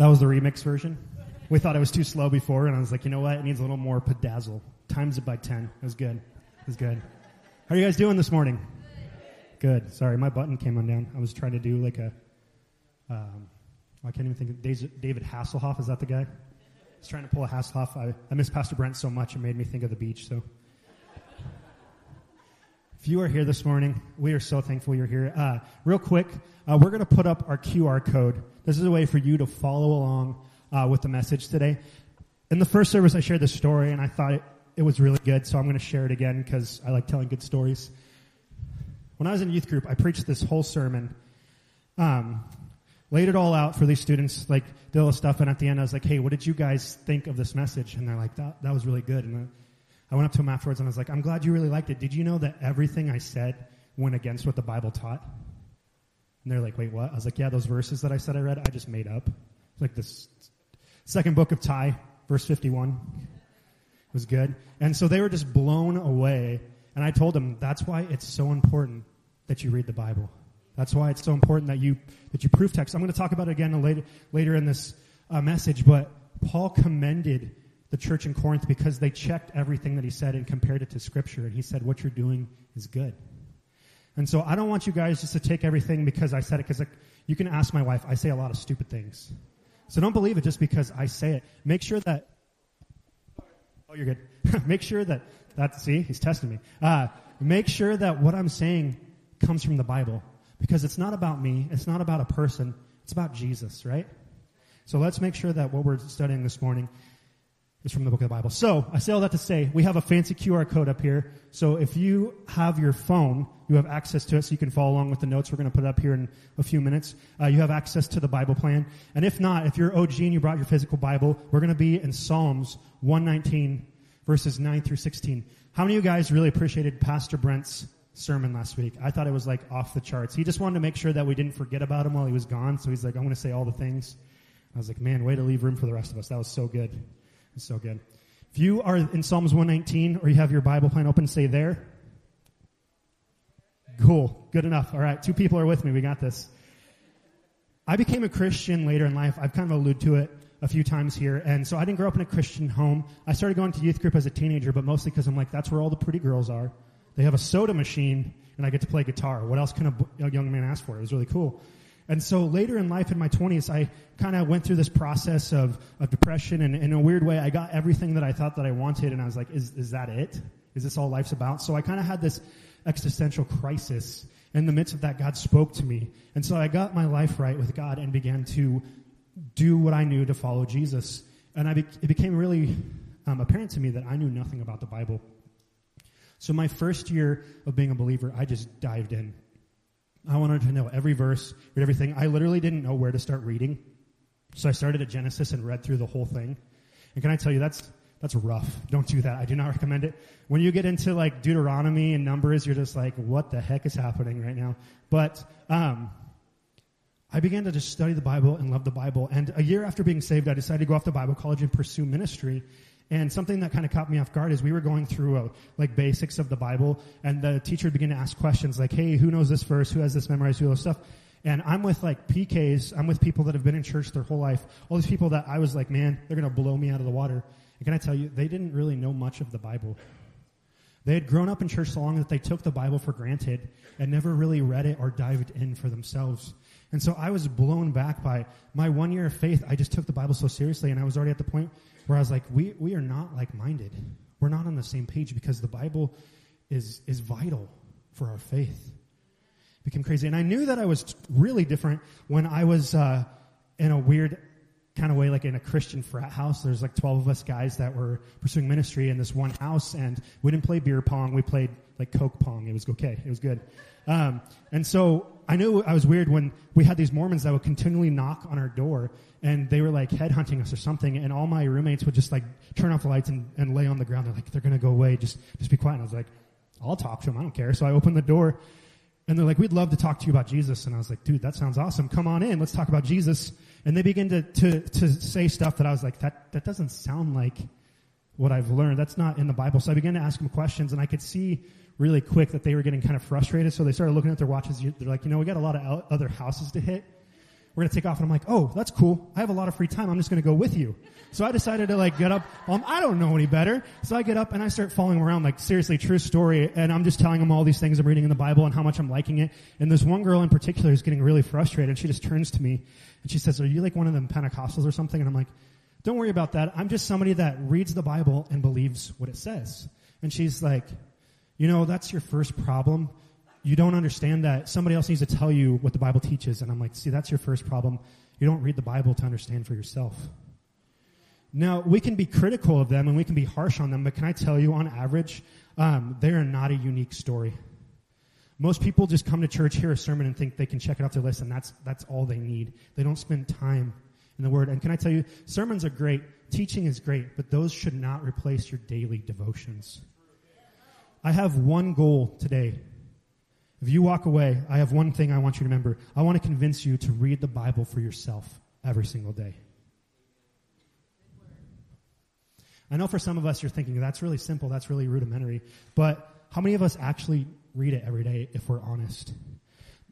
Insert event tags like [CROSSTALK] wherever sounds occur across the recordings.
That was the remix version. We thought it was too slow before, and I was like, you know what? It needs a little more pedazzle. Times it by 10. It was good. It was good. How are you guys doing this morning? Good. Sorry, my button came undone. I was trying to do like a. Um, I can't even think of David Hasselhoff. Is that the guy? I was trying to pull a Hasselhoff. I, I miss Pastor Brent so much, it made me think of the beach. So, if you are here this morning, we are so thankful you're here. Uh, real quick, uh, we're going to put up our QR code. This is a way for you to follow along uh, with the message today. In the first service, I shared this story, and I thought it, it was really good, so I'm going to share it again because I like telling good stories. When I was in youth group, I preached this whole sermon, um, laid it all out for these students, like did all the stuff, and at the end, I was like, "Hey, what did you guys think of this message?" And they're like, "That that was really good." And I went up to them afterwards, and I was like, "I'm glad you really liked it. Did you know that everything I said went against what the Bible taught?" And they're like, "Wait, what?" I was like, "Yeah, those verses that I said I read, I just made up." It's like this second book of Ty, verse 51 was good. And so they were just blown away. And I told them that's why it's so important that you read the Bible. That's why it's so important that you that you proof text. I'm going to talk about it again later later in this uh, message. But Paul commended the church in Corinth because they checked everything that he said and compared it to Scripture, and he said what you're doing is good. And so I don't want you guys just to take everything because I said it because like, you can ask my wife. I say a lot of stupid things, so don't believe it just because I say it. Make sure that Oh, you're good. [LAUGHS] make sure that that see he's testing me. Uh, make sure that what I'm saying comes from the Bible because it's not about me. It's not about a person. It's about Jesus, right? So let's make sure that what we're studying this morning is from the book of the Bible. So I say all that to say we have a fancy QR code up here. So if you have your phone, you have access to it, so you can follow along with the notes. We're going to put up here in a few minutes. Uh, you have access to the Bible plan, and if not, if you're OG and you brought your physical Bible, we're going to be in Psalms 119 verses 9 through 16. How many of you guys really appreciated Pastor Brent's sermon last week? I thought it was like off the charts. He just wanted to make sure that we didn't forget about him while he was gone. So he's like, I'm going to say all the things. I was like, man, way to leave room for the rest of us. That was so good. It was so good. If you are in Psalms 119 or you have your Bible plan open, say there. Cool. Good enough. All right. Two people are with me. We got this. I became a Christian later in life. I've kind of alluded to it a few times here. And so I didn't grow up in a Christian home. I started going to youth group as a teenager, but mostly because I'm like, that's where all the pretty girls are. They have a soda machine and I get to play guitar. What else can a, a young man ask for? It was really cool. And so later in life, in my 20s, I kind of went through this process of, of depression, and in a weird way, I got everything that I thought that I wanted, and I was like, is, is that it? Is this all life's about? So I kind of had this existential crisis. In the midst of that, God spoke to me. And so I got my life right with God and began to do what I knew to follow Jesus. And I be- it became really um, apparent to me that I knew nothing about the Bible. So my first year of being a believer, I just dived in. I wanted to know every verse, read everything. I literally didn't know where to start reading. So I started at Genesis and read through the whole thing. And can I tell you, that's, that's rough. Don't do that. I do not recommend it. When you get into like Deuteronomy and Numbers, you're just like, what the heck is happening right now? But, um, I began to just study the Bible and love the Bible. And a year after being saved, I decided to go off to Bible college and pursue ministry. And something that kind of caught me off guard is we were going through a, uh, like basics of the Bible, and the teacher began to ask questions like, "Hey, who knows this verse? Who has this memorized? Who knows stuff?" And I'm with like PKs. I'm with people that have been in church their whole life. All these people that I was like, man, they're gonna blow me out of the water. And can I tell you, they didn't really know much of the Bible. They had grown up in church so long that they took the Bible for granted and never really read it or dived in for themselves. And so I was blown back by my one year of faith. I just took the Bible so seriously, and I was already at the point where I was like, we, we are not like minded. We're not on the same page because the Bible is, is vital for our faith. It became crazy. And I knew that I was really different when I was uh, in a weird kind of way, like in a Christian frat house. There's like 12 of us guys that were pursuing ministry in this one house, and we didn't play beer pong. We played like Coke pong. It was okay. It was good. Um, and so I knew I was weird when we had these Mormons that would continually knock on our door and they were like headhunting us or something. And all my roommates would just like turn off the lights and, and lay on the ground. They're like, they're going to go away. Just, just be quiet. And I was like, I'll talk to them. I don't care. So I opened the door and they're like, we'd love to talk to you about Jesus. And I was like, dude, that sounds awesome. Come on in. Let's talk about Jesus. And they begin to, to, to say stuff that I was like, that, that doesn't sound like what I've learned. That's not in the Bible. So I began to ask them questions and I could see really quick that they were getting kind of frustrated. So they started looking at their watches. They're like, you know, we got a lot of other houses to hit. we're going to take off. And I'm like, oh, that's cool. I have a lot of free time. I'm just going to go with you. So I decided to like get up. Um, I don't know any better. So I get up and I start following around like seriously true story. And I'm just telling them all these things I'm reading in the Bible and how much I'm liking it. And this one girl in particular is getting really frustrated and she just turns to me and she says, are you like one of them Pentecostals or something? And I'm like, don't worry about that. I'm just somebody that reads the Bible and believes what it says. And she's like, you know, that's your first problem you don't understand that somebody else needs to tell you what the Bible teaches. And I'm like, see, that's your first problem. You don't read the Bible to understand for yourself. Now, we can be critical of them and we can be harsh on them, but can I tell you, on average, um, they are not a unique story. Most people just come to church, hear a sermon, and think they can check it off their list, and that's, that's all they need. They don't spend time in the Word. And can I tell you, sermons are great, teaching is great, but those should not replace your daily devotions. I have one goal today if you walk away, I have one thing I want you to remember. I want to convince you to read the Bible for yourself every single day. I know for some of us you're thinking that's really simple, that's really rudimentary, but how many of us actually read it every day if we're honest?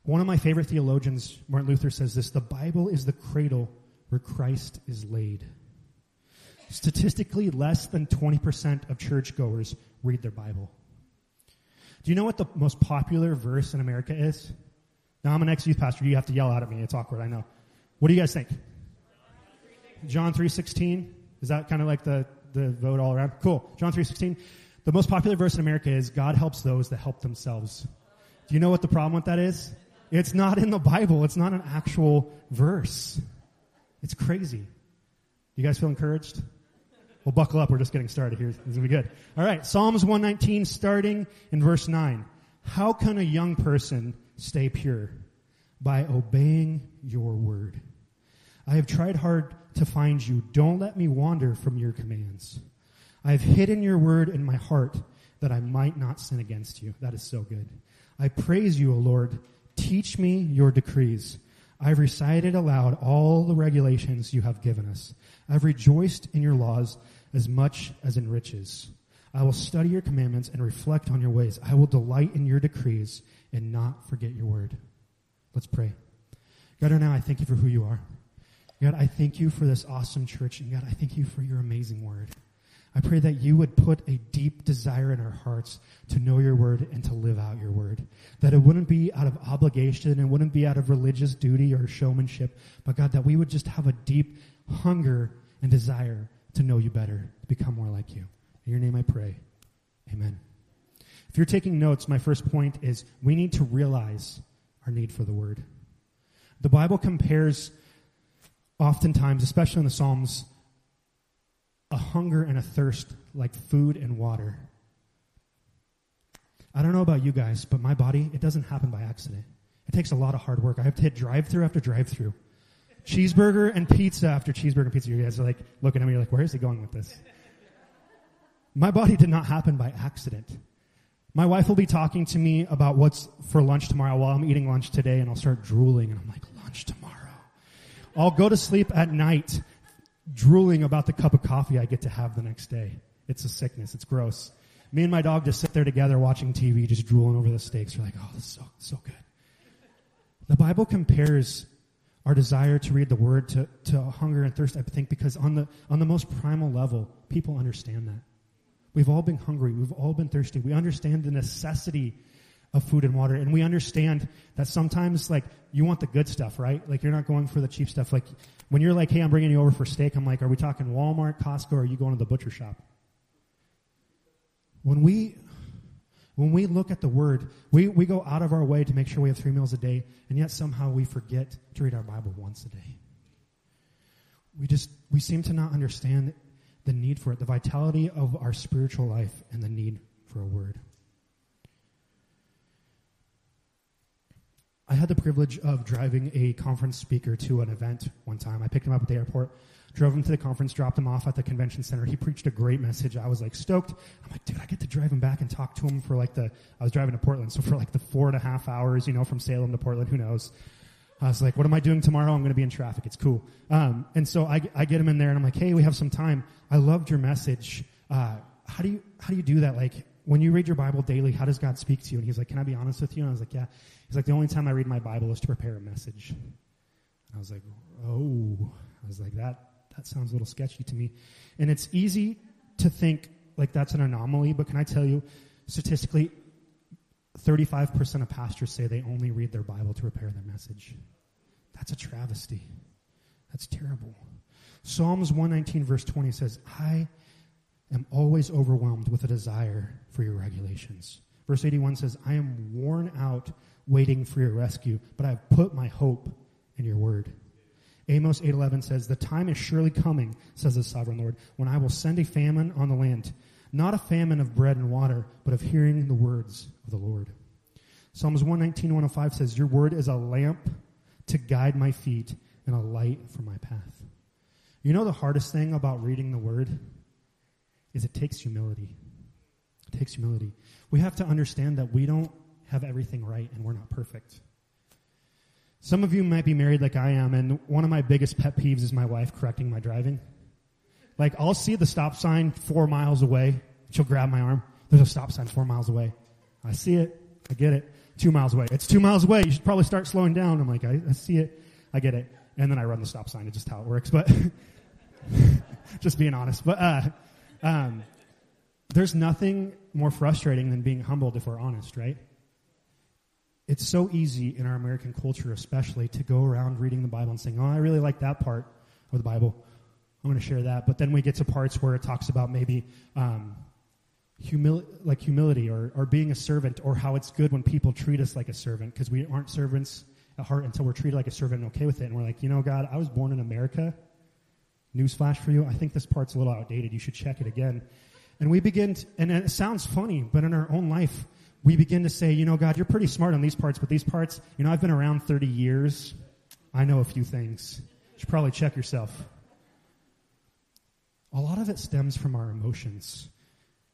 One of my favorite theologians, Martin Luther, says this the Bible is the cradle where Christ is laid. Statistically, less than 20% of churchgoers read their Bible. Do you know what the most popular verse in America is? Now I'm an ex-youth pastor. You have to yell out at me. It's awkward. I know. What do you guys think? John 3.16? Is that kind of like the, the vote all around? Cool. John 3.16. The most popular verse in America is God helps those that help themselves. Do you know what the problem with that is? It's not in the Bible. It's not an actual verse. It's crazy. You guys feel encouraged? Well, buckle up. We're just getting started here. It's going to be good. All right. Psalms 119 starting in verse 9. How can a young person stay pure? By obeying your word. I have tried hard to find you. Don't let me wander from your commands. I have hidden your word in my heart that I might not sin against you. That is so good. I praise you, O Lord. Teach me your decrees. I've recited aloud all the regulations you have given us. I've rejoiced in your laws as much as in riches. I will study your commandments and reflect on your ways. I will delight in your decrees and not forget your word. Let's pray. God, right now I thank you for who you are. God, I thank you for this awesome church. And God, I thank you for your amazing word. I pray that you would put a deep desire in our hearts to know your word and to live out your word. That it wouldn't be out of obligation, it wouldn't be out of religious duty or showmanship, but God, that we would just have a deep hunger and desire to know you better, to become more like you. In your name I pray. Amen. If you're taking notes, my first point is we need to realize our need for the word. The Bible compares oftentimes, especially in the Psalms, a hunger and a thirst like food and water. I don't know about you guys, but my body, it doesn't happen by accident. It takes a lot of hard work. I have to hit drive through after drive through cheeseburger and pizza after cheeseburger and pizza. You guys are like looking at me you're like, where is he going with this? My body did not happen by accident. My wife will be talking to me about what's for lunch tomorrow while I'm eating lunch today, and I'll start drooling, and I'm like, lunch tomorrow. I'll go to sleep at night drooling about the cup of coffee I get to have the next day. It's a sickness. It's gross. Me and my dog just sit there together watching TV, just drooling over the steaks. We're like, oh, this is so, so good. The Bible compares our desire to read the word to, to hunger and thirst, I think, because on the, on the most primal level, people understand that. We've all been hungry. We've all been thirsty. We understand the necessity of food and water. And we understand that sometimes, like, you want the good stuff, right? Like, you're not going for the cheap stuff. Like, when you're like, hey, I'm bringing you over for steak, I'm like, are we talking Walmart, Costco, or are you going to the butcher shop? When we when we look at the Word, we, we go out of our way to make sure we have three meals a day, and yet somehow we forget to read our Bible once a day. We just, we seem to not understand the need for it, the vitality of our spiritual life, and the need for a Word. I had the privilege of driving a conference speaker to an event one time. I picked him up at the airport drove him to the conference, dropped him off at the convention center. He preached a great message. I was like stoked. I'm like, dude, I get to drive him back and talk to him for like the, I was driving to Portland, so for like the four and a half hours, you know, from Salem to Portland, who knows. I was like, what am I doing tomorrow? I'm going to be in traffic. It's cool. Um, and so I, I get him in there and I'm like, hey, we have some time. I loved your message. Uh, how do you, how do you do that? Like, when you read your Bible daily, how does God speak to you? And he's like, can I be honest with you? And I was like, yeah. He's like, the only time I read my Bible is to prepare a message. I was like, oh, I was like, that, that sounds a little sketchy to me. And it's easy to think like that's an anomaly, but can I tell you, statistically, 35% of pastors say they only read their Bible to prepare their message. That's a travesty. That's terrible. Psalms 119, verse 20 says, I am always overwhelmed with a desire for your regulations. Verse 81 says, I am worn out waiting for your rescue, but I've put my hope in your word. Amos 8:11 says, "The time is surely coming," says the sovereign Lord, "when I will send a famine on the land, not a famine of bread and water, but of hearing the words of the Lord." Psalms 119, 105 says, Your word is a lamp to guide my feet and a light for my path. You know the hardest thing about reading the word is it takes humility. It takes humility. We have to understand that we don't have everything right and we're not perfect. Some of you might be married like I am, and one of my biggest pet peeves is my wife correcting my driving. Like, I'll see the stop sign four miles away. She'll grab my arm. There's a stop sign four miles away. I see it. I get it. Two miles away. It's two miles away. You should probably start slowing down. I'm like, I, I see it. I get it. And then I run the stop sign. It's just how it works. But [LAUGHS] just being honest. But uh, um, there's nothing more frustrating than being humbled if we're honest, right? It's so easy in our American culture, especially, to go around reading the Bible and saying, "Oh, I really like that part of the Bible. I'm going to share that." But then we get to parts where it talks about maybe um, humil- like humility or, or being a servant, or how it's good when people treat us like a servant because we aren't servants at heart until we're treated like a servant and okay with it. And we're like, you know, God, I was born in America. Newsflash for you. I think this part's a little outdated. You should check it again. And we begin, to, and it sounds funny, but in our own life, we begin to say, you know, God, you're pretty smart on these parts, but these parts, you know, I've been around 30 years. I know a few things. You should probably check yourself. A lot of it stems from our emotions.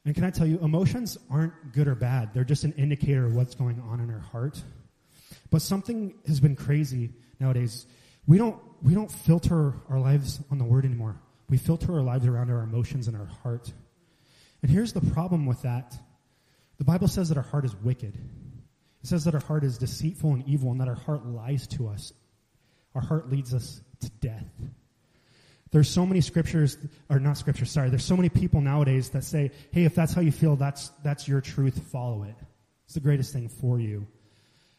And can I tell you, emotions aren't good or bad. They're just an indicator of what's going on in our heart. But something has been crazy nowadays. We don't, we don't filter our lives on the word anymore. We filter our lives around our emotions and our heart. And here's the problem with that. The Bible says that our heart is wicked. It says that our heart is deceitful and evil and that our heart lies to us. Our heart leads us to death. There's so many scriptures, or not scriptures, sorry, there's so many people nowadays that say, hey, if that's how you feel, that's, that's your truth, follow it. It's the greatest thing for you.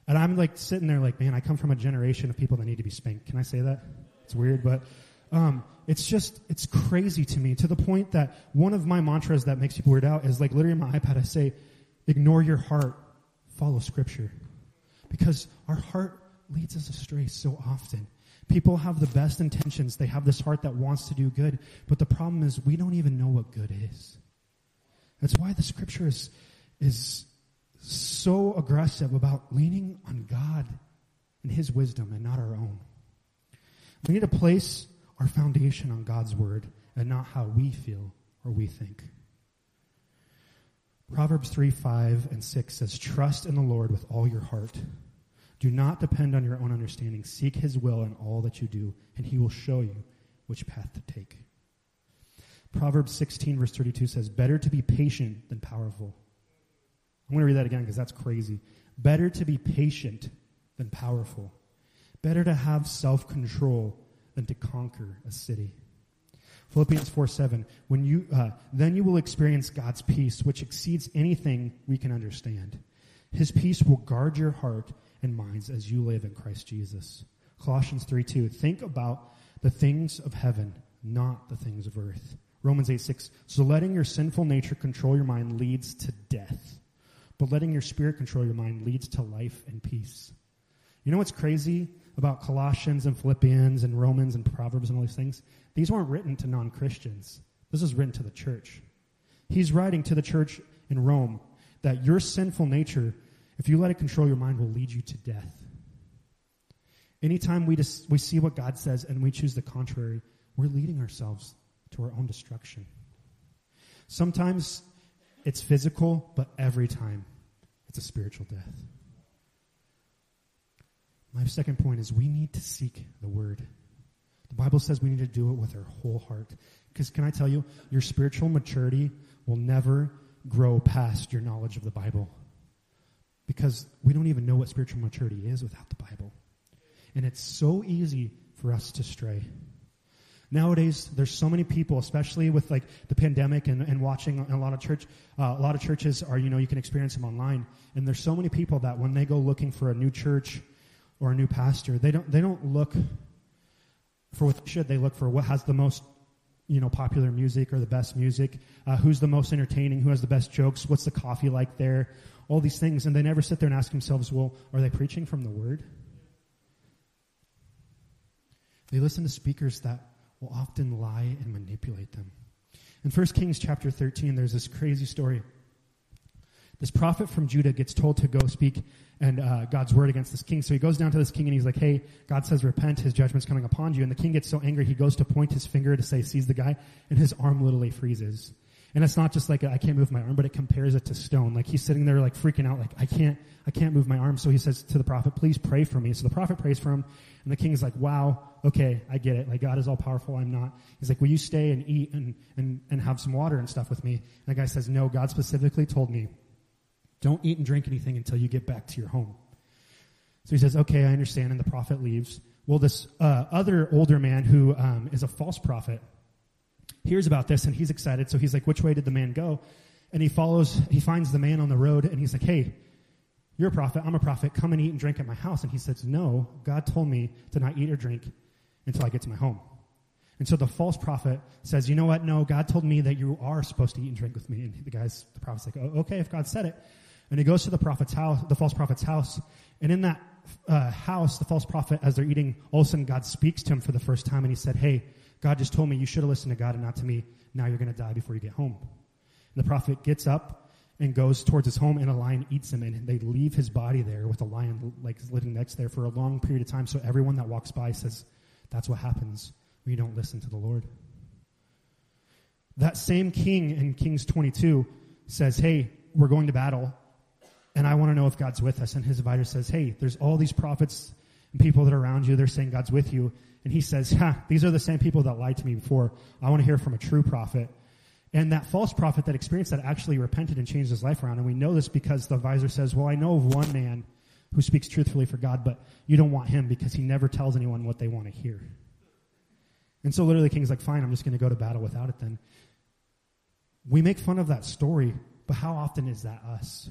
And I'm like sitting there like, man, I come from a generation of people that need to be spanked. Can I say that? It's weird, but um, it's just, it's crazy to me to the point that one of my mantras that makes people weird out is like literally on my iPad, I say, ignore your heart, follow scripture. Because our heart leads us astray so often. People have the best intentions. They have this heart that wants to do good. But the problem is we don't even know what good is. That's why the scripture is, is so aggressive about leaning on God and His wisdom and not our own. We need to place our foundation on God's word and not how we feel or we think. Proverbs 3, 5, and 6 says, Trust in the Lord with all your heart do not depend on your own understanding. Seek his will in all that you do, and he will show you which path to take. Proverbs 16, verse 32 says, Better to be patient than powerful. I'm going to read that again because that's crazy. Better to be patient than powerful. Better to have self control than to conquer a city. Philippians 4 7. When you, uh, then you will experience God's peace, which exceeds anything we can understand. His peace will guard your heart and minds as you live in Christ Jesus. Colossians 3 2. Think about the things of heaven, not the things of earth. Romans 8 6. So letting your sinful nature control your mind leads to death, but letting your spirit control your mind leads to life and peace. You know what's crazy about Colossians and Philippians and Romans and Proverbs and all these things? These weren't written to non Christians. This is written to the church. He's writing to the church in Rome that your sinful nature if you let it control your mind, will lead you to death. Anytime we, just, we see what God says and we choose the contrary, we're leading ourselves to our own destruction. Sometimes it's physical, but every time it's a spiritual death. My second point is we need to seek the word. The Bible says we need to do it with our whole heart. Because can I tell you, your spiritual maturity will never grow past your knowledge of the Bible because we don't even know what spiritual maturity is without the Bible. And it's so easy for us to stray. Nowadays, there's so many people, especially with like the pandemic and, and watching a lot of church, uh, a lot of churches are, you know, you can experience them online. And there's so many people that when they go looking for a new church or a new pastor, they don't, they don't look for what they should. They look for what has the most, you know, popular music or the best music, uh, who's the most entertaining, who has the best jokes, what's the coffee like there, all these things. And they never sit there and ask themselves, well, are they preaching from the word? They listen to speakers that will often lie and manipulate them. In 1 Kings chapter 13, there's this crazy story. This prophet from Judah gets told to go speak and uh, God's word against this king. So he goes down to this king and he's like, "Hey, God says repent. His judgment's coming upon you." And the king gets so angry he goes to point his finger to say, "Seize the guy," and his arm literally freezes. And it's not just like I can't move my arm, but it compares it to stone. Like he's sitting there like freaking out, like I can't, I can't move my arm. So he says to the prophet, "Please pray for me." So the prophet prays for him, and the king is like, "Wow, okay, I get it. Like God is all powerful. I'm not." He's like, "Will you stay and eat and and and have some water and stuff with me?" And the guy says, "No. God specifically told me." Don't eat and drink anything until you get back to your home. So he says, okay, I understand. And the prophet leaves. Well, this uh, other older man who um, is a false prophet hears about this and he's excited. So he's like, which way did the man go? And he follows, he finds the man on the road and he's like, hey, you're a prophet. I'm a prophet. Come and eat and drink at my house. And he says, no, God told me to not eat or drink until I get to my home. And so the false prophet says, you know what? No, God told me that you are supposed to eat and drink with me. And the guy's, the prophet's like, oh, okay, if God said it. And he goes to the prophet's house, the false prophet's house. And in that uh, house, the false prophet, as they're eating, all of a sudden God speaks to him for the first time and he said, Hey, God just told me you should have listened to God and not to me. Now you're going to die before you get home. And the prophet gets up and goes towards his home and a lion eats him and they leave his body there with a lion like living next there for a long period of time. So everyone that walks by says, that's what happens when you don't listen to the Lord. That same king in Kings 22 says, Hey, we're going to battle and I want to know if God's with us. And his advisor says, hey, there's all these prophets and people that are around you. They're saying God's with you. And he says, ha, these are the same people that lied to me before. I want to hear from a true prophet. And that false prophet that experienced that actually repented and changed his life around. And we know this because the advisor says, well, I know of one man who speaks truthfully for God, but you don't want him because he never tells anyone what they want to hear. And so literally king's like, fine, I'm just going to go to battle without it then. We make fun of that story, but how often is that us?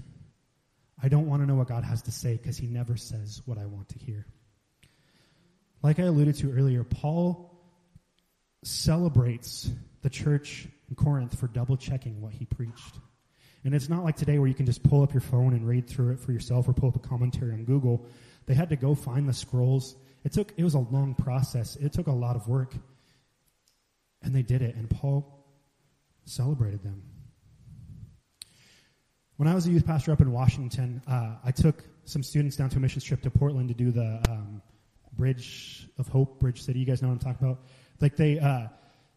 I don't want to know what God has to say because he never says what I want to hear. Like I alluded to earlier, Paul celebrates the church in Corinth for double checking what he preached. And it's not like today where you can just pull up your phone and read through it for yourself or pull up a commentary on Google. They had to go find the scrolls. It took, it was a long process. It took a lot of work. And they did it. And Paul celebrated them. When I was a youth pastor up in Washington, uh, I took some students down to a missions trip to Portland to do the um, Bridge of Hope, Bridge City. You guys know what I'm talking about? Like they, uh,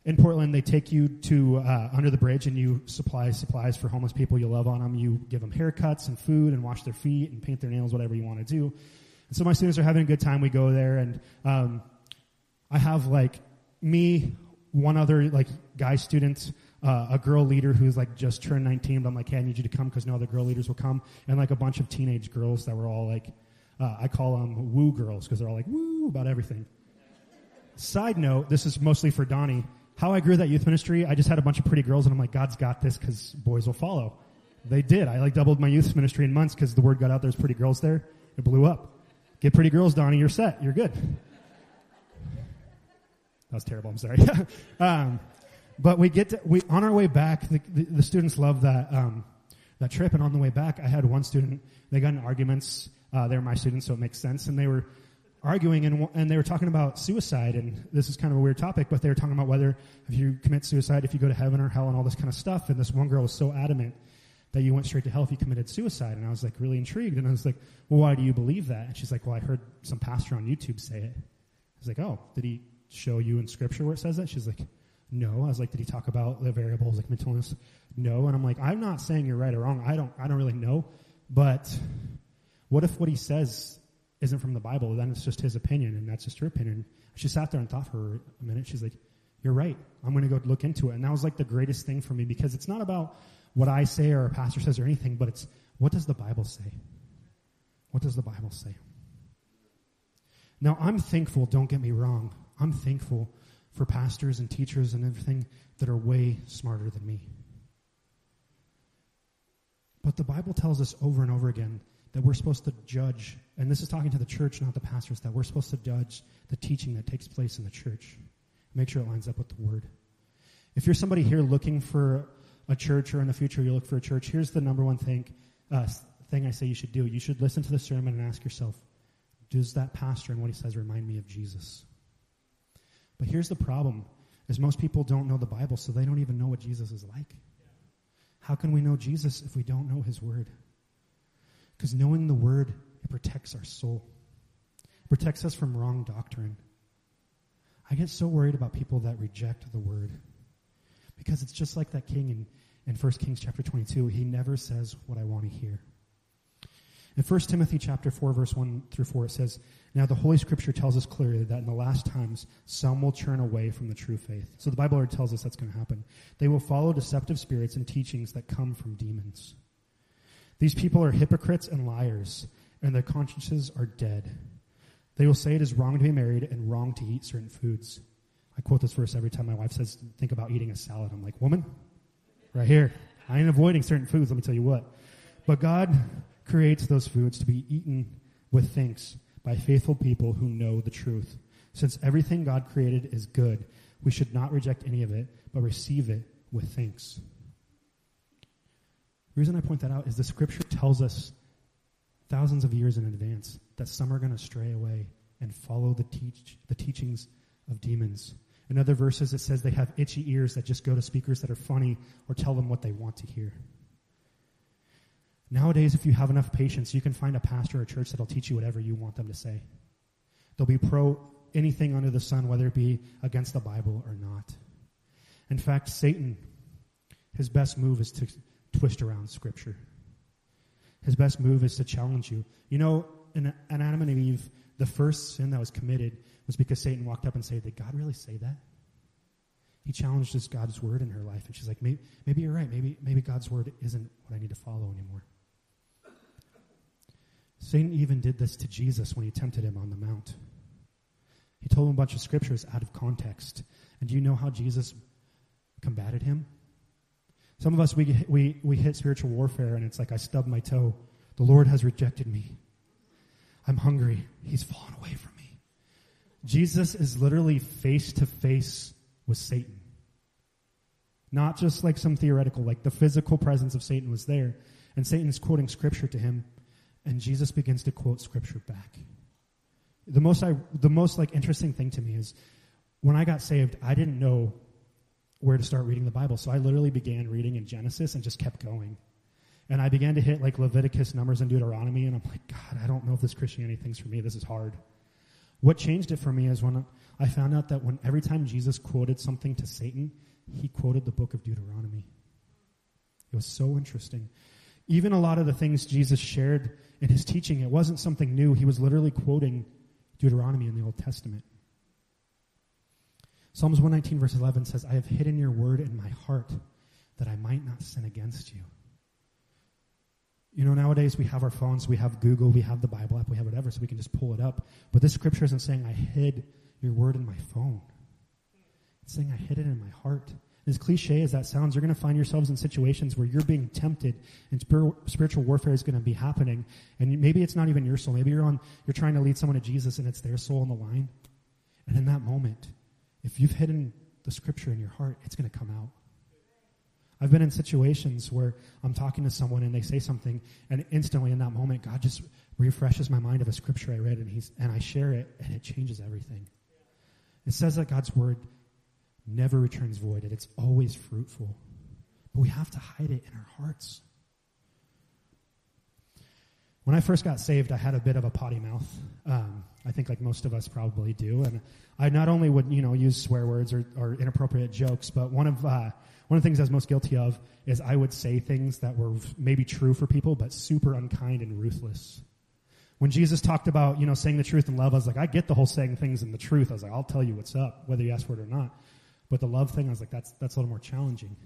in Portland, they take you to uh, under the bridge and you supply supplies for homeless people. You love on them. You give them haircuts and food and wash their feet and paint their nails, whatever you want to do. And so my students are having a good time. We go there and um, I have like me, one other like guy student uh, a girl leader who's like just turned 19, but I'm like, hey, I need you to come because no other girl leaders will come, and like a bunch of teenage girls that were all like, uh, I call them woo girls because they're all like about everything. Side note, this is mostly for Donnie. How I grew that youth ministry, I just had a bunch of pretty girls, and I'm like, God's got this because boys will follow. They did. I like doubled my youth ministry in months because the word got out there's pretty girls there. It blew up. Get pretty girls, Donnie. You're set. You're good. That was terrible. I'm sorry. [LAUGHS] um, but we get to, we, on our way back, the, the, the students love that, um, that trip. And on the way back, I had one student, they got in arguments. Uh, they're my students, so it makes sense. And they were arguing and, and they were talking about suicide. And this is kind of a weird topic, but they were talking about whether if you commit suicide, if you go to heaven or hell and all this kind of stuff. And this one girl was so adamant that you went straight to hell if you committed suicide. And I was like really intrigued. And I was like, well, why do you believe that? And she's like, well, I heard some pastor on YouTube say it. I was like, oh, did he show you in scripture where it says that? She's like, no. I was like, did he talk about the variables like mental illness? No. And I'm like, I'm not saying you're right or wrong. I don't, I don't really know. But what if what he says isn't from the Bible? Then it's just his opinion and that's just her opinion. She sat there and thought for a minute. She's like, you're right. I'm going to go look into it. And that was like the greatest thing for me because it's not about what I say or a pastor says or anything, but it's what does the Bible say? What does the Bible say? Now, I'm thankful, don't get me wrong. I'm thankful for pastors and teachers and everything that are way smarter than me. But the Bible tells us over and over again that we're supposed to judge, and this is talking to the church, not the pastors, that we're supposed to judge the teaching that takes place in the church. Make sure it lines up with the word. If you're somebody here looking for a church or in the future you look for a church, here's the number one thing, uh, thing I say you should do. You should listen to the sermon and ask yourself, does that pastor and what he says remind me of Jesus? But here's the problem, is most people don't know the Bible, so they don't even know what Jesus is like. How can we know Jesus if we don't know his word? Because knowing the word, it protects our soul. It protects us from wrong doctrine. I get so worried about people that reject the word. Because it's just like that king in, in 1 Kings chapter 22. He never says what I want to hear. In 1 Timothy chapter 4, verse 1 through 4, it says, Now the Holy Scripture tells us clearly that in the last times some will turn away from the true faith. So the Bible already tells us that's going to happen. They will follow deceptive spirits and teachings that come from demons. These people are hypocrites and liars, and their consciences are dead. They will say it is wrong to be married and wrong to eat certain foods. I quote this verse every time my wife says, think about eating a salad. I'm like, woman, right here. I ain't avoiding certain foods, let me tell you what. But God creates those foods to be eaten with thanks by faithful people who know the truth. Since everything God created is good, we should not reject any of it, but receive it with thanks. The reason I point that out is the scripture tells us thousands of years in advance that some are going to stray away and follow the, teach, the teachings of demons. In other verses, it says they have itchy ears that just go to speakers that are funny or tell them what they want to hear. Nowadays, if you have enough patience, you can find a pastor or church that'll teach you whatever you want them to say. They'll be pro anything under the sun, whether it be against the Bible or not. In fact, Satan, his best move is to twist around Scripture. His best move is to challenge you. You know, in, in Adam and Eve, the first sin that was committed was because Satan walked up and said, Did God really say that? He challenged this God's word in her life, and she's like, maybe, maybe you're right. Maybe, maybe God's word isn't what I need to follow anymore. Satan even did this to Jesus when he tempted him on the mount. He told him a bunch of scriptures out of context. And do you know how Jesus combated him? Some of us, we, we, we hit spiritual warfare and it's like, I stubbed my toe. The Lord has rejected me. I'm hungry. He's fallen away from me. Jesus is literally face to face with Satan. Not just like some theoretical, like the physical presence of Satan was there. And Satan is quoting scripture to him and Jesus begins to quote scripture back. The most I, the most like interesting thing to me is when I got saved, I didn't know where to start reading the Bible. So I literally began reading in Genesis and just kept going. And I began to hit like Leviticus, Numbers, and Deuteronomy, and I'm like, God, I don't know if this Christianity thing's for me. This is hard. What changed it for me is when I found out that when every time Jesus quoted something to Satan, he quoted the book of Deuteronomy. It was so interesting. Even a lot of the things Jesus shared in his teaching, it wasn't something new. He was literally quoting Deuteronomy in the Old Testament. Psalms 119, verse 11 says, I have hidden your word in my heart that I might not sin against you. You know, nowadays we have our phones, we have Google, we have the Bible app, we have whatever, so we can just pull it up. But this scripture isn't saying, I hid your word in my phone. It's saying, I hid it in my heart. As cliche as that sounds, you're going to find yourselves in situations where you're being tempted and spiritual warfare is going to be happening. And maybe it's not even your soul. Maybe you're on, you're trying to lead someone to Jesus and it's their soul on the line. And in that moment, if you've hidden the scripture in your heart, it's going to come out. I've been in situations where I'm talking to someone and they say something, and instantly in that moment, God just refreshes my mind of a scripture I read, and He's and I share it, and it changes everything. It says that God's word never returns voided. It's always fruitful. But we have to hide it in our hearts. When I first got saved, I had a bit of a potty mouth. Um, I think like most of us probably do. And I not only would, you know, use swear words or, or inappropriate jokes, but one of, uh, one of the things I was most guilty of is I would say things that were maybe true for people, but super unkind and ruthless. When Jesus talked about, you know, saying the truth in love, I was like, I get the whole saying things in the truth. I was like, I'll tell you what's up, whether you ask for it or not. But the love thing, I was like, that's, that's a little more challenging.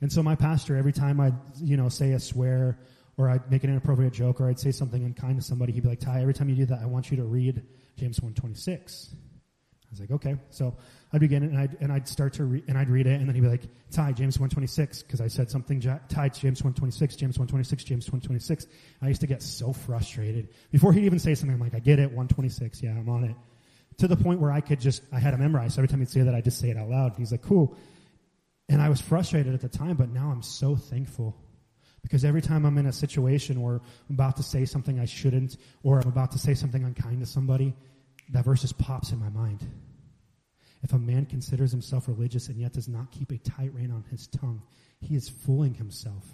And so my pastor, every time I'd, you know, say a swear or I'd make an inappropriate joke or I'd say something unkind to somebody, he'd be like, Ty, every time you do that, I want you to read James 126. I was like, okay. So I'd begin it and I'd, and I'd start to read, and I'd read it and then he'd be like, Ty, James 126, because I said something, Ty, James 126, James 126, James 126. I used to get so frustrated. Before he'd even say something, I'm like, I get it, 126, yeah, I'm on it. To the point where I could just, I had to memorize. So every time he'd say that, I'd just say it out loud. He's like, cool. And I was frustrated at the time, but now I'm so thankful. Because every time I'm in a situation where I'm about to say something I shouldn't, or I'm about to say something unkind to somebody, that verse just pops in my mind. If a man considers himself religious and yet does not keep a tight rein on his tongue, he is fooling himself,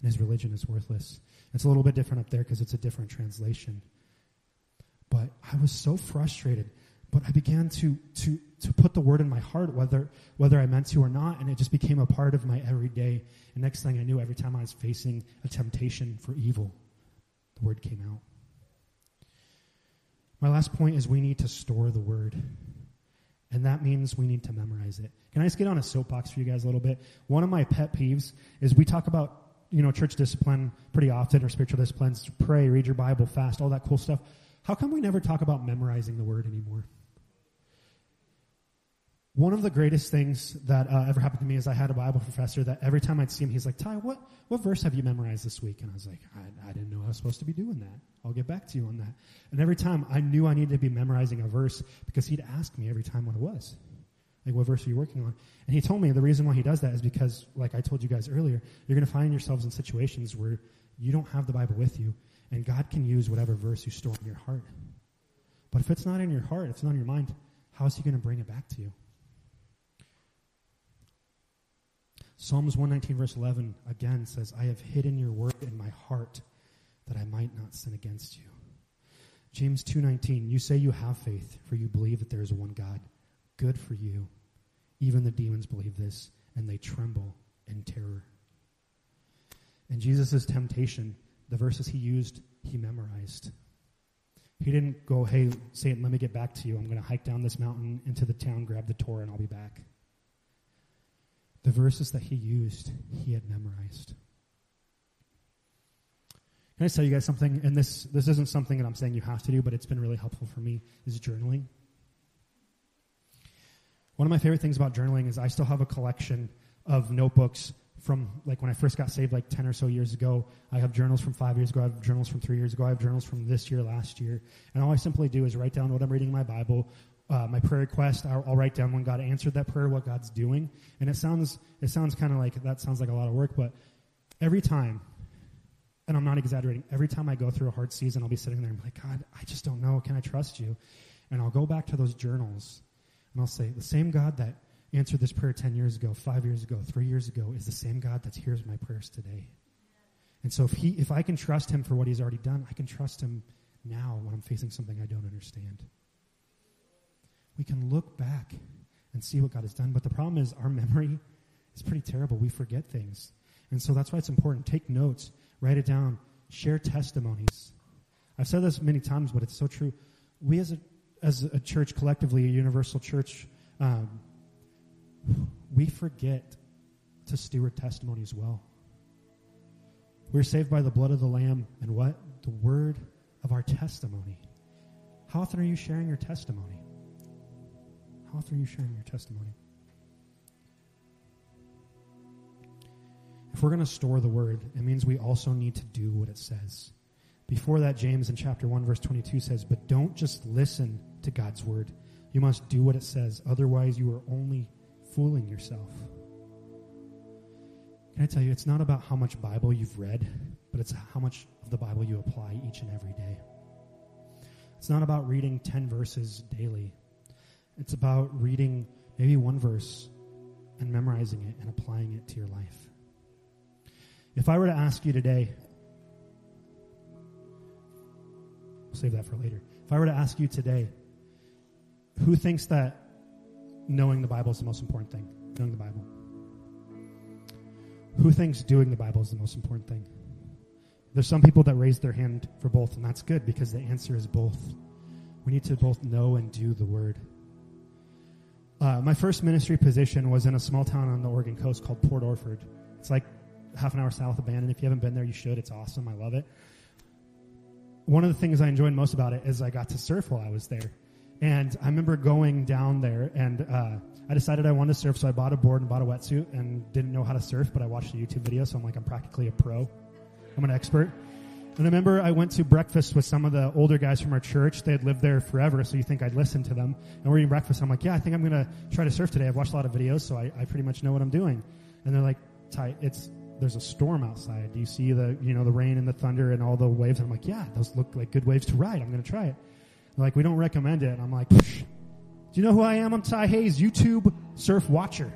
and his religion is worthless. It's a little bit different up there because it's a different translation. But I was so frustrated. But I began to, to, to put the word in my heart, whether, whether I meant to or not, and it just became a part of my everyday. And next thing I knew, every time I was facing a temptation for evil, the word came out. My last point is we need to store the word. And that means we need to memorize it. Can I just get on a soapbox for you guys a little bit? One of my pet peeves is we talk about, you know, church discipline pretty often or spiritual disciplines, pray, read your Bible, fast, all that cool stuff. How come we never talk about memorizing the word anymore? One of the greatest things that uh, ever happened to me is I had a Bible professor that every time I'd see him, he's like, Ty, what, what verse have you memorized this week? And I was like, I, I didn't know I was supposed to be doing that. I'll get back to you on that. And every time I knew I needed to be memorizing a verse because he'd ask me every time what it was. Like, what verse are you working on? And he told me the reason why he does that is because, like I told you guys earlier, you're going to find yourselves in situations where you don't have the Bible with you, and God can use whatever verse you store in your heart. But if it's not in your heart, if it's not in your mind, how is he going to bring it back to you? Psalms 119, verse 11, again says, I have hidden your word in my heart that I might not sin against you. James 2:19 You say you have faith for you believe that there is one God. Good for you. Even the demons believe this and they tremble in terror. In Jesus' temptation, the verses he used, he memorized. He didn't go, "Hey, Satan, let me get back to you. I'm going to hike down this mountain into the town, grab the Torah and I'll be back." The verses that he used, he had memorized. Can I tell you guys something? And this, this isn't something that I'm saying you have to do, but it's been really helpful for me, is journaling. One of my favorite things about journaling is I still have a collection of notebooks from like when I first got saved like 10 or so years ago. I have journals from five years ago. I have journals from three years ago. I have journals from this year, last year. And all I simply do is write down what I'm reading in my Bible, uh, my prayer request. I'll, write down when God answered that prayer, what God's doing. And it sounds, it sounds kind of like, that sounds like a lot of work, but every time, and I'm not exaggerating, every time I go through a hard season, I'll be sitting there and be like, God, I just don't know. Can I trust you? And I'll go back to those journals and I'll say, the same God that answered this prayer 10 years ago, five years ago, three years ago is the same God that hears my prayers today. And so if he, if I can trust him for what he's already done, I can trust him now when I'm facing something I don't understand we can look back and see what God has done. But the problem is our [LAUGHS] memory is pretty terrible. We forget things. And so that's why it's important. Take notes, write it down, share testimonies. I've said this many times, but it's so true. We as a, as a church, collectively, a universal church, um, we forget to steward testimony as well. We're saved by the blood of the Lamb and what? The word of our testimony. How often are you sharing your testimony? Often are you sharing your testimony? If we're going to store the word, it means we also need to do what it says. Before that, James in chapter 1, verse 22 says, But don't just listen to God's word. You must do what it says. Otherwise, you are only fooling yourself. Can I tell you, it's not about how much Bible you've read, but it's how much of the Bible you apply each and every day. It's not about reading 10 verses daily. It's about reading maybe one verse and memorizing it and applying it to your life. If I were to ask you today, save that for later. If I were to ask you today, who thinks that knowing the Bible is the most important thing? Knowing the Bible. Who thinks doing the Bible is the most important thing? There's some people that raise their hand for both, and that's good because the answer is both. We need to both know and do the Word. Uh, my first ministry position was in a small town on the Oregon coast called Port Orford. It's like half an hour south of Bandon. If you haven't been there, you should. It's awesome. I love it. One of the things I enjoyed most about it is I got to surf while I was there. And I remember going down there and uh, I decided I wanted to surf, so I bought a board and bought a wetsuit and didn't know how to surf, but I watched a YouTube video, so I'm like, I'm practically a pro. I'm an expert. And I remember I went to breakfast with some of the older guys from our church. They had lived there forever, so you think I'd listen to them. And we're eating breakfast. I'm like, yeah, I think I'm going to try to surf today. I've watched a lot of videos, so I, I pretty much know what I'm doing. And they're like, Ty, it's there's a storm outside. Do you see the you know the rain and the thunder and all the waves? And I'm like, yeah, those look like good waves to ride. I'm going to try it. They're like, we don't recommend it. And I'm like, do you know who I am? I'm Ty Hayes, YouTube surf watcher.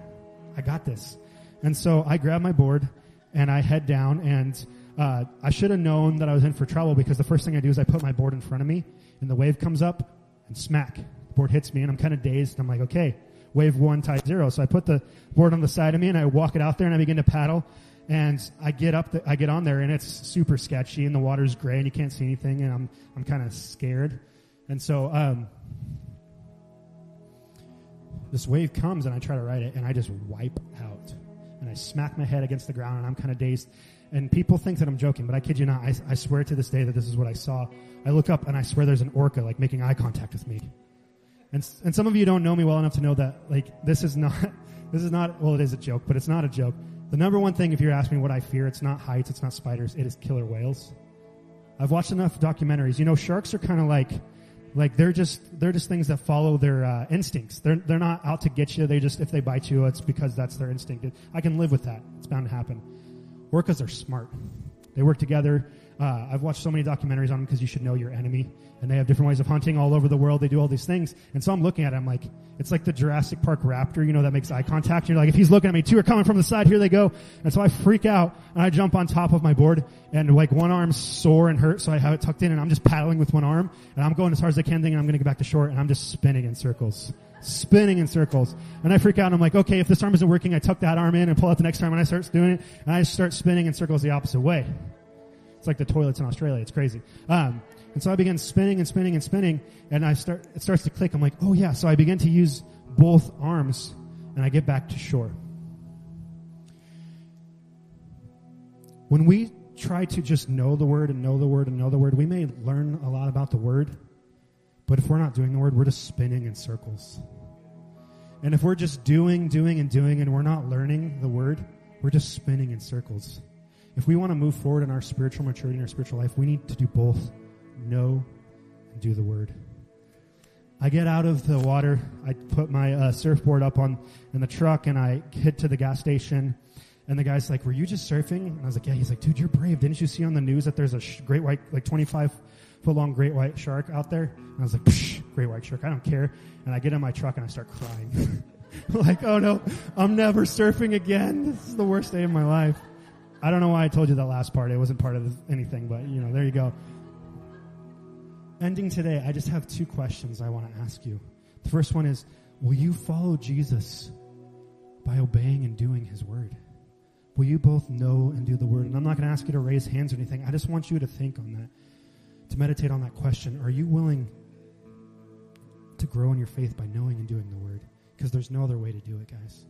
I got this. And so I grab my board and I head down and uh, I should have known that I was in for trouble because the first thing I do is I put my board in front of me, and the wave comes up, and smack, the board hits me, and I'm kind of dazed. And I'm like, okay, wave one, tide zero. So I put the board on the side of me, and I walk it out there, and I begin to paddle. And I get up, the, I get on there, and it's super sketchy, and the water's gray, and you can't see anything, and I'm I'm kind of scared. And so um, this wave comes, and I try to ride it, and I just wipe out, and I smack my head against the ground, and I'm kind of dazed. And people think that I'm joking, but I kid you not. I, I swear to this day that this is what I saw. I look up and I swear there's an orca like making eye contact with me. And, and some of you don't know me well enough to know that like this is not, [LAUGHS] this is not, well it is a joke, but it's not a joke. The number one thing if you're asking me what I fear, it's not heights, it's not spiders, it is killer whales. I've watched enough documentaries. You know, sharks are kind of like, like they're just they're just things that follow their uh, instincts. They're they're not out to get you. They just if they bite you, it's because that's their instinct. I can live with that. It's bound to happen. Orcas are smart. They work together. Uh, I've watched so many documentaries on them because you should know your enemy. And they have different ways of hunting all over the world. They do all these things. And so I'm looking at it, I'm like, it's like the Jurassic Park raptor, you know, that makes eye contact. You're like, if he's looking at me, two are coming from the side, here they go. And so I freak out and I jump on top of my board and like one arm's sore and hurt, so I have it tucked in and I'm just paddling with one arm and I'm going as hard as I can thinking I'm going to get back to shore and I'm just spinning in circles spinning in circles. And I freak out and I'm like, okay, if this arm isn't working, I tuck that arm in and pull out the next arm and I start doing it and I start spinning in circles the opposite way. It's like the toilets in Australia. It's crazy. Um, and so I begin spinning and spinning and spinning and I start, it starts to click. I'm like, oh yeah. So I begin to use both arms and I get back to shore. When we try to just know the word and know the word and know the word, we may learn a lot about the word, but if we're not doing the word, we're just spinning in circles. And if we're just doing, doing, and doing, and we're not learning the word, we're just spinning in circles. If we want to move forward in our spiritual maturity and our spiritual life, we need to do both know and do the word. I get out of the water. I put my uh, surfboard up on in the truck, and I head to the gas station. And the guy's like, "Were you just surfing?" And I was like, "Yeah." He's like, "Dude, you're brave. Didn't you see on the news that there's a sh- great white, like 25 foot great white shark out there?" And I was like, Psh, "Great white shark. I don't care." And I get in my truck and I start crying, [LAUGHS] like, "Oh no, I'm never surfing again. This is the worst day of my life." I don't know why I told you that last part. It wasn't part of anything, but you know, there you go. Ending today, I just have two questions I want to ask you. The first one is, will you follow Jesus by obeying and doing his word? Will you both know and do the word? And I'm not going to ask you to raise hands or anything. I just want you to think on that, to meditate on that question. Are you willing to grow in your faith by knowing and doing the word? Because there's no other way to do it, guys.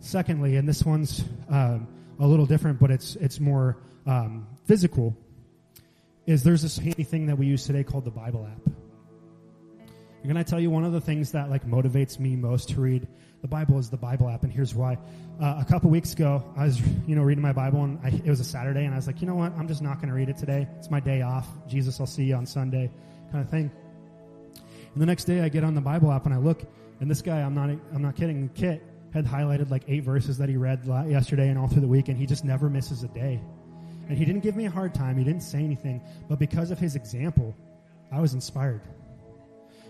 Secondly, and this one's um, a little different, but it's it's more um, physical. Is there's this handy thing that we use today called the Bible app. And can I tell you one of the things that like motivates me most to read the Bible is the Bible app, and here's why. Uh, a couple weeks ago, I was you know reading my Bible, and I, it was a Saturday, and I was like, you know what, I'm just not going to read it today. It's my day off. Jesus, I'll see you on Sunday, kind of thing. And the next day, I get on the Bible app and I look, and this guy, I'm not I'm not kidding, Kit had highlighted like eight verses that he read yesterday and all through the week, and he just never misses a day. And he didn't give me a hard time. He didn't say anything, but because of his example, I was inspired.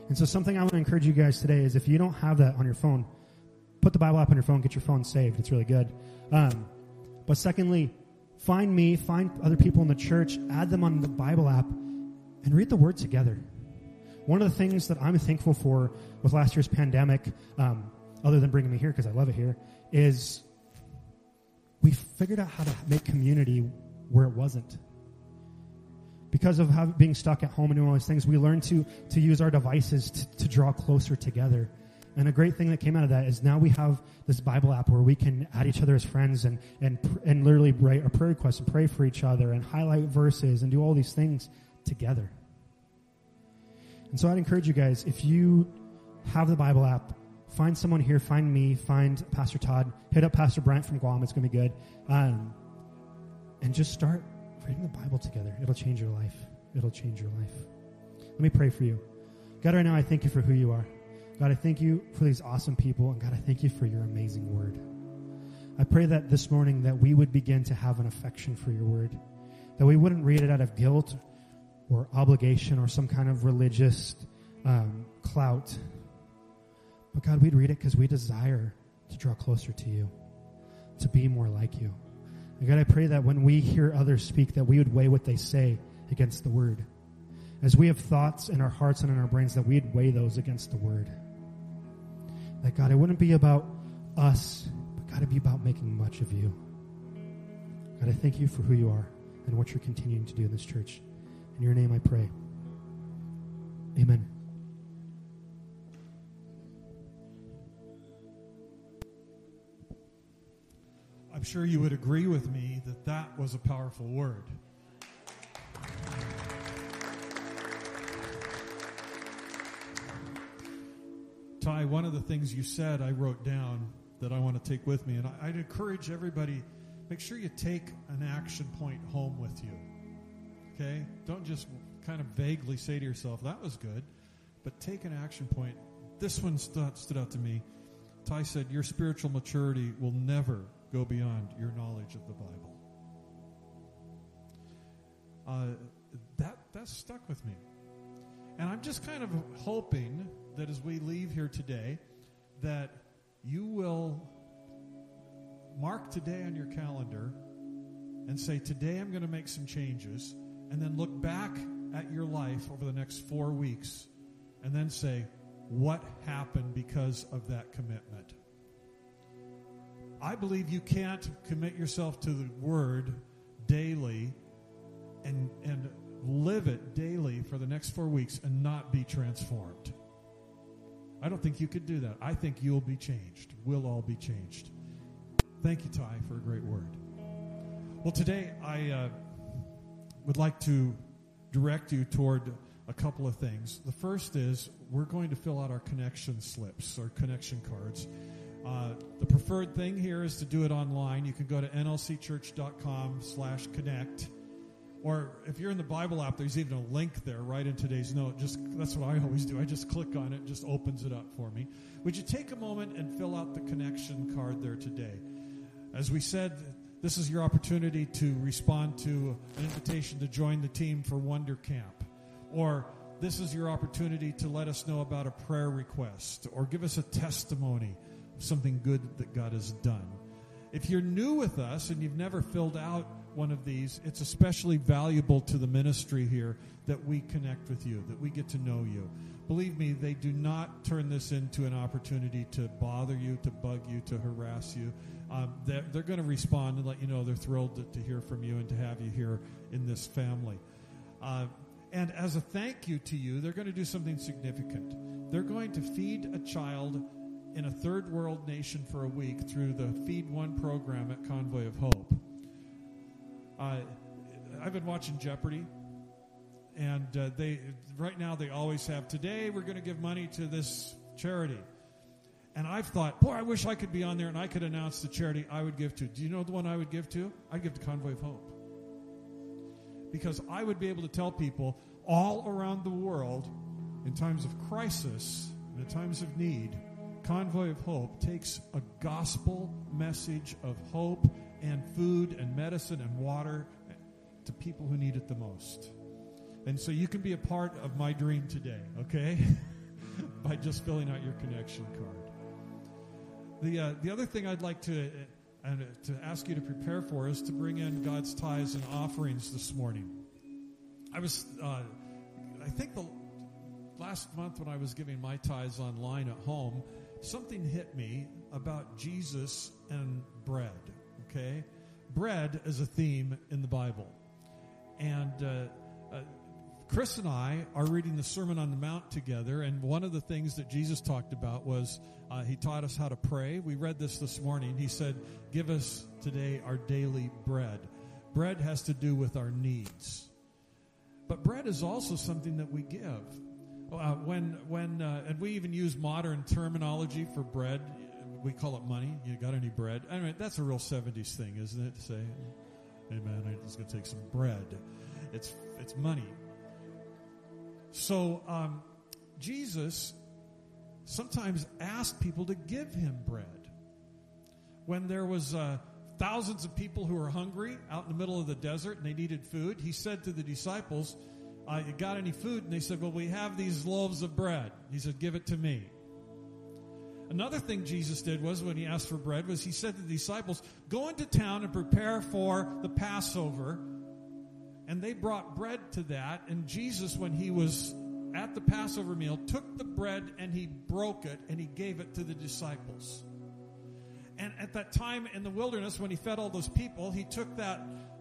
And so something I want to encourage you guys today is if you don't have that on your phone, put the Bible app on your phone, get your phone saved. It's really good. Um, but secondly, find me, find other people in the church, add them on the Bible app, and read the Word together. One of the things that I'm thankful for with last year's pandemic, um, other than bringing me here because I love it here, is we figured out how to make community where it wasn't because of how, being stuck at home and doing all these things, we learned to, to use our devices to, to draw closer together. And a great thing that came out of that is now we have this Bible app where we can add each other as friends and, and, and literally write a prayer request and pray for each other and highlight verses and do all these things together. And so I'd encourage you guys, if you have the Bible app, find someone here, find me, find Pastor Todd, hit up Pastor Brent from Guam. It's going to be good. Um, and just start reading the Bible together. It'll change your life. It'll change your life. Let me pray for you. God, right now, I thank you for who you are. God, I thank you for these awesome people. And God, I thank you for your amazing word. I pray that this morning that we would begin to have an affection for your word, that we wouldn't read it out of guilt or obligation or some kind of religious um, clout. But God, we'd read it because we desire to draw closer to you, to be more like you. And God, I pray that when we hear others speak, that we would weigh what they say against the word. As we have thoughts in our hearts and in our brains, that we'd weigh those against the word. That God, it wouldn't be about us, but God, it'd be about making much of you. God, I thank you for who you are and what you're continuing to do in this church. In your name I pray. Amen. I'm sure you would agree with me that that was a powerful word. Ty, one of the things you said I wrote down that I want to take with me, and I, would encourage everybody make sure you take an action point home with you. Okay? Don't just kind of vaguely say to yourself, that was good, but take an action point. This one stood, stood out to me. Ty said, Your spiritual maturity will never go beyond your knowledge of the Bible. Uh, that, that stuck with me. And I'm just kind of hoping that as we leave here today, that you will mark today on your calendar and say, Today I'm going to make some changes, and then look back at your life over the next four weeks and then say, What happened because of that commitment? I believe you can't commit yourself to the Word daily and, and live it daily for the next four weeks and not be transformed. I don't think you could do that. I think you'll be changed. We'll all be changed. Thank you, Ty, for a great word. Well, today I uh, would like to direct you toward a couple of things. The first is we're going to fill out our connection slips or connection cards. Uh, the preferred thing here is to do it online. You can go to nlcchurch.com slash connect or if you're in the Bible app, there's even a link there right in today's note. Just that's what I always do. I just click on it, just opens it up for me. Would you take a moment and fill out the connection card there today? As we said, this is your opportunity to respond to an invitation to join the team for Wonder Camp. Or this is your opportunity to let us know about a prayer request or give us a testimony of something good that God has done. If you're new with us and you've never filled out one of these, it's especially valuable to the ministry here that we connect with you, that we get to know you. Believe me, they do not turn this into an opportunity to bother you, to bug you, to harass you. Um, they're, they're going to respond and let you know they're thrilled to, to, hear from you and to have you here in this family. Uh, and as a thank you to you, they're going to do something significant. They're going to feed a child in a third world nation for a week through the Feed One program at Convoy of Hope. Uh, I've been watching Jeopardy, and uh, they right now they always have today we're going to give money to this charity. And I've thought, boy, I wish I could be on there and I could announce the charity I would give to. Do you know the one I would give to? I'd give to Convoy of Hope. Because I would be able to tell people all around the world, in times of crisis, in times of need, Convoy of Hope takes a gospel message of hope and food and medicine and water to people who need it the most. And so you can be a part of my dream today, okay? [LAUGHS] By just filling out your connection card. The, uh, the other thing I'd like to, uh, to ask you to prepare for is to bring in God's tithes and offerings this morning. I was, uh, I think the last month when I was giving my tithes online at home, something hit me about Jesus and bread okay? Bread is a theme in the Bible. And uh, uh, Chris and I are reading the Sermon on the Mount together, and one of the things that Jesus talked about was uh, he taught us how to pray. We read this this morning. He said, Give us today our daily bread. Bread has to do with our needs. But bread is also something that we give. Uh, when when uh, and we even use modern terminology for bread. We call it money. You got any bread? Mean, that's a real '70s thing, isn't it? To say, "Hey man, I'm just gonna take some bread." It's it's money. So um, Jesus sometimes asked people to give him bread. When there was uh, thousands of people who were hungry out in the middle of the desert and they needed food, he said to the disciples, uh, "You got any food?" And they said, "Well, we have these loaves of bread." He said, "Give it to me." Another thing Jesus did was when he asked for bread was he said to the disciples, "Go into town and prepare for the Passover." And they brought bread to that, and Jesus, when he was at the Passover meal, took the bread and he broke it and he gave it to the disciples. And at that time in the wilderness, when he fed all those people, he took that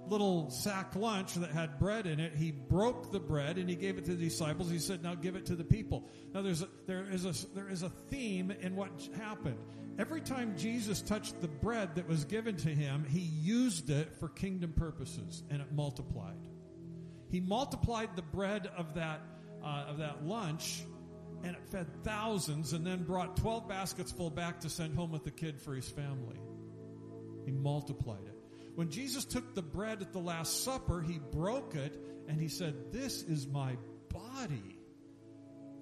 little sack lunch that had bread in it. He broke the bread and he gave it to the disciples. He said, "Now give it to the people." Now there's a, there is a there is a theme in what happened. Every time Jesus touched the bread that was given to him, he used it for kingdom purposes, and it multiplied. He multiplied the bread of that uh, of that lunch, and it fed thousands, and then brought twelve baskets full back to send home with the kid for his family. He multiplied it. When Jesus took the bread at the Last Supper, he broke it and he said, This is my body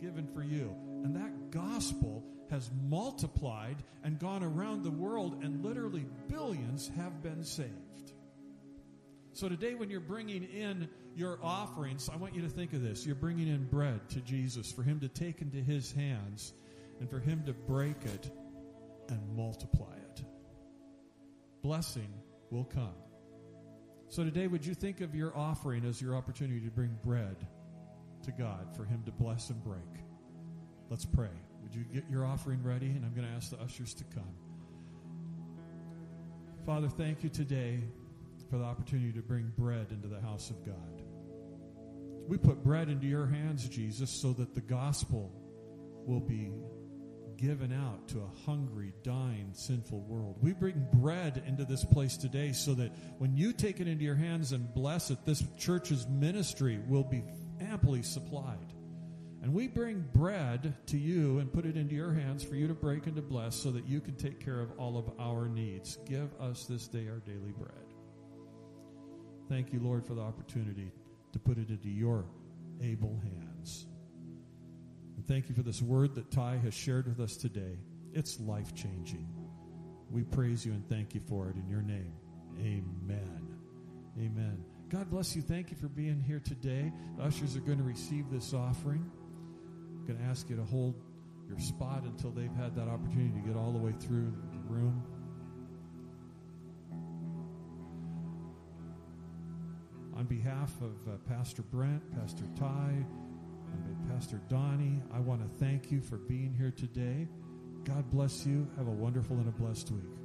given for you. And that gospel has multiplied and gone around the world, and literally billions have been saved. So today, when you're bringing in your offerings, I want you to think of this. You're bringing in bread to Jesus for him to take into his hands and for him to break it and multiply it. Blessing will come. So today, would you think of your offering as your opportunity to bring bread to God for Him to bless and break? Let's pray. Would you get your offering ready? And I'm going to ask the ushers to come. Father, thank you today for the opportunity to bring bread into the house of God. We put bread into your hands, Jesus, so that the gospel will be given out to a hungry, dying, sinful world. We bring bread into this place today so that when you take it into your hands and bless it, this church's ministry will be amply supplied. And we bring bread to you and put it into your hands for you to break and to bless so that you can take care of all of our needs. Give us this day our daily bread. Thank you, Lord, for the opportunity to put it into your able hands. Thank you for this word that Ty has shared with us today. It's life changing. We praise you and thank you for it in your name. Amen. Amen. God bless you. Thank you for being here today. The ushers are going to receive this offering. I'm going to ask you to hold your spot until they've had that opportunity to get all the way through the room. On behalf of uh, Pastor Brent, Pastor Ty, Pastor Donnie, I want to thank you for being here today. God bless you. Have a wonderful and a blessed week.